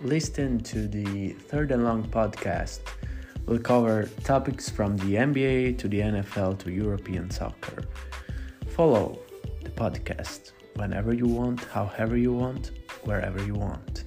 listen to the Third and Long podcast. We'll cover topics from the NBA to the NFL to European soccer. Follow the podcast whenever you want, however you want, wherever you want.